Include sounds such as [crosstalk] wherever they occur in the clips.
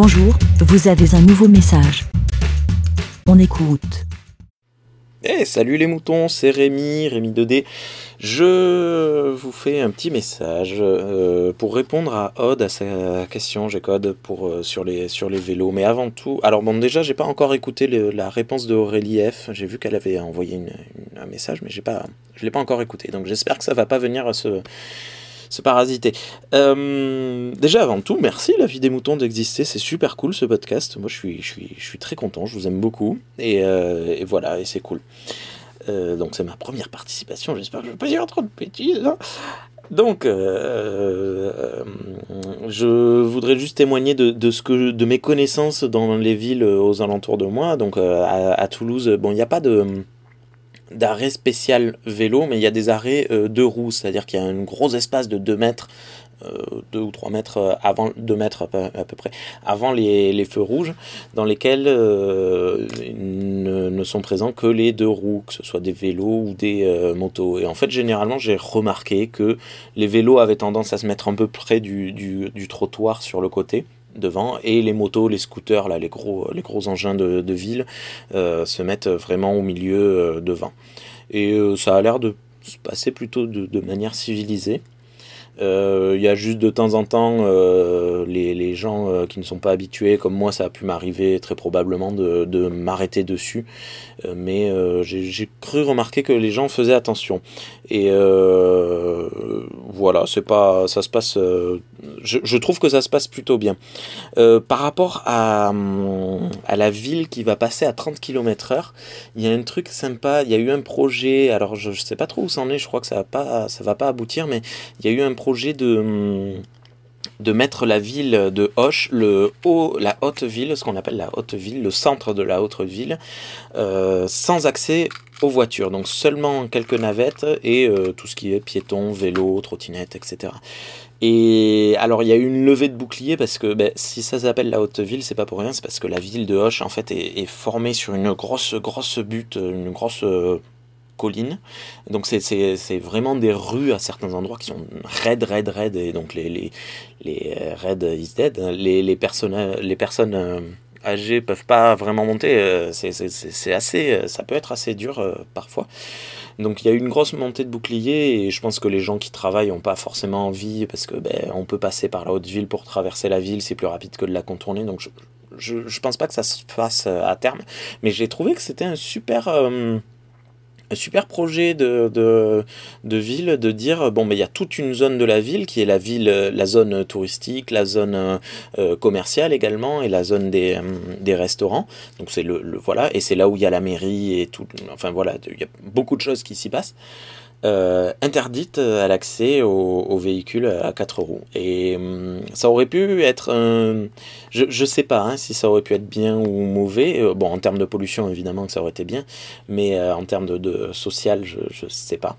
Bonjour, vous avez un nouveau message. On écoute. Eh, salut les moutons, c'est Rémi, Rémi 2D. Je vous fais un petit message euh, pour répondre à Odd, à sa question, j'ai code euh, sur, les, vélos. Mais avant tout, alors bon, déjà, j'ai pas encore écouté la réponse de Aurélie F. J'ai vu qu'elle avait envoyé un message, mais j'ai pas, je l'ai pas encore écouté. Donc j'espère que ça va pas venir à se se parasiter. Euh, déjà, avant tout, merci La vie des moutons d'exister. C'est super cool ce podcast. Moi, je suis, je suis, je suis très content. Je vous aime beaucoup. Et, euh, voilà, et c'est cool. Euh, donc, c'est ma première participation. J'espère que je ne vais pas dire trop de bêtises. Hein. Donc, je voudrais juste témoigner de, ce que, de mes connaissances dans les villes aux alentours de moi. Donc, à, à Toulouse, bon, il n'y a pas de d'arrêt spécial vélo, mais il y a des arrêts euh, de roues, c'est-à-dire qu'il y a un gros espace de 2 mètres, 2 euh, ou 3 mètres euh, avant, 2 mètres à peu, près, avant les, feux rouges, dans lesquels ne, ne, sont présents que les deux roues, que ce soit des vélos ou des motos. Et en fait, généralement, j'ai remarqué que les vélos avaient tendance à se mettre un peu près du trottoir sur le côté devant et les motos, les scooters, là, les, gros, les gros engins de, ville euh, se mettent vraiment au milieu euh, devant. Et euh, ça a l'air de se passer plutôt de manière civilisée. Il y a juste de temps en temps les, les, gens qui ne sont pas habitués, comme moi ça a pu m'arriver très probablement de, de m'arrêter dessus. mais j'ai cru remarquer que les gens faisaient attention. Et voilà, c'est pas, ça se passe. Je, trouve que ça se passe plutôt bien. par rapport à, la ville qui va passer à 30 km/h, il y a un truc sympa. Il y a eu un projet. Alors je, je sais pas trop où ça en est. Je crois que ça va pas, va pas aboutir, mais il y a eu un projet projet de, de mettre la ville de Hoche, le haut, la haute ville, ce qu'on appelle la haute ville, le centre de la haute ville, euh, sans accès aux voitures. Donc seulement quelques navettes et euh, tout ce qui est piéton, vélo, trottinette, etc. Et alors il y a eu une levée de bouclier parce que ben, si ça s'appelle la haute ville, c'est pas pour rien, c'est parce que la ville de Hoche en fait est, est formée sur une grosse grosse butte, une grosse colline. Donc c'est vraiment des rues à certains endroits qui sont raides, raides, raides. Et donc les, les, les euh, raides is dead. Les, les personnes, les personnes euh, âgées peuvent pas vraiment monter. Euh, c'est assez, ça peut être assez dur parfois. Donc il y a une grosse montée de boucliers et je pense que les gens qui travaillent n'ont pas forcément envie parce que ben, on peut passer par la haute ville pour traverser la ville, c'est plus rapide que de la contourner. Donc je, je, pense pas que ça se fasse à terme. Mais j'ai trouvé que c'était un super super projet de, ville de dire bon mais il y a toute une zone de la ville qui est la ville la zone touristique la zone euh, commerciale également et la zone des, euh, des restaurants. Donc c'est le, voilà. Et c'est là où il y a la mairie et tout. Enfin voilà il y a beaucoup de choses qui s'y passent euh, interdite à l'accès aux, véhicules à quatre roues. Et hum, ça aurait pu être. Je ne sais pas hein, si ça aurait pu être bien ou mauvais. Euh, bon, en termes de pollution, évidemment que ça aurait été bien, mais euh, en termes de, social, je ne sais pas.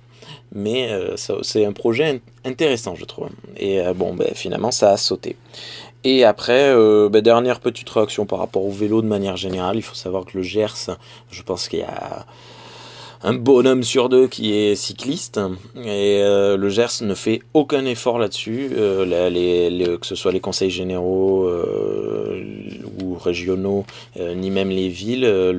Mais c'est un projet intéressant, je trouve. Et bon, ben, finalement, ça a sauté. Et après, ben, dernière petite réaction par rapport au vélo de manière générale, il faut savoir que le Gers, je pense qu'il y a un bonhomme sur deux qui est cycliste et euh, le Gers ne fait aucun effort là-dessus, euh, que ce soit les conseils généraux euh, ou régionaux, ni même les villes. Le,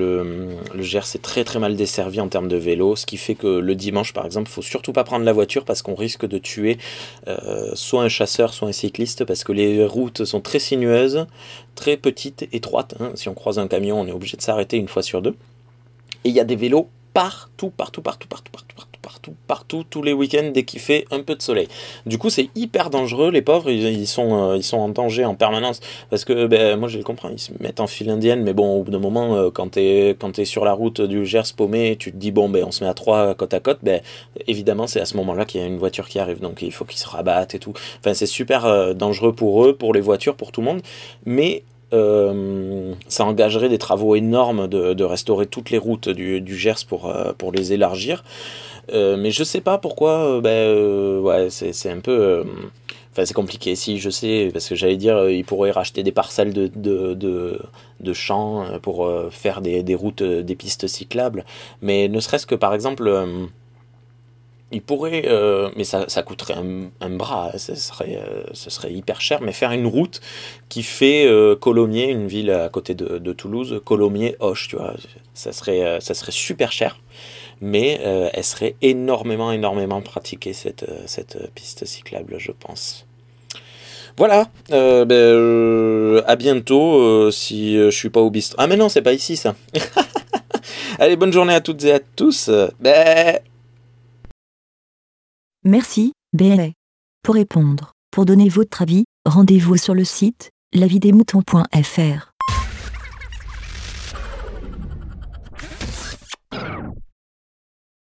le, Gers est très très mal desservi en termes de vélo, ce qui fait que le dimanche par exemple, il faut surtout pas prendre la voiture parce qu'on risque de tuer soit un chasseur, soit un cycliste parce que les routes sont très sinueuses, très petites, étroites. Hein. Si on croise un camion, on est obligé de s'arrêter une fois sur deux. Et il y a des vélos partout, partout, partout, partout, partout, partout, partout, partout, tous les week-ends dès qu'il fait un peu de soleil. Du coup, c'est hyper dangereux. Les pauvres, ils, sont, euh, ils sont en danger en permanence parce que, ben, moi, je le comprends, ils se mettent en file indienne, mais bon, au bout d'un moment, euh, quand t'es es sur la route du Gers paumé, tu te dis bon, ben, on se met à trois côte à côte, ben, évidemment, c'est à ce moment-là qu'il y a une voiture qui arrive, donc il faut qu'ils se rabattent et tout. Enfin, c'est super euh, dangereux pour eux, pour les voitures, pour tout le monde, mais euh, ça engagerait des travaux énormes de, restaurer toutes les routes du, Gers pour, euh, pour les élargir. Euh, mais je sais pas pourquoi, ben, ouais, c'est un peu. Enfin, c'est compliqué. Si, je sais, parce que j'allais dire, ils pourraient racheter des parcelles de, champs pour faire des routes, des pistes cyclables. Mais ne serait-ce que, par exemple, il pourrait, euh, mais ça, coûterait un, bras, ce serait, euh, ce serait hyper cher, mais faire une route qui fait euh, Colomiers, une ville à côté de, Toulouse, Colomiers-Hoche, tu vois, ça serait, euh, ça serait super cher, mais elle serait énormément, énormément pratiquée, cette, cette piste cyclable, je pense. Voilà, ben, à bientôt si je suis pas au bistrot. Ah mais non, c'est pas ici ça. [laughs] Allez, bonne journée à toutes et à tous. Ben, Merci, BLA. Pour répondre, pour donner votre avis, rendez-vous sur le site lavidemouton.fr.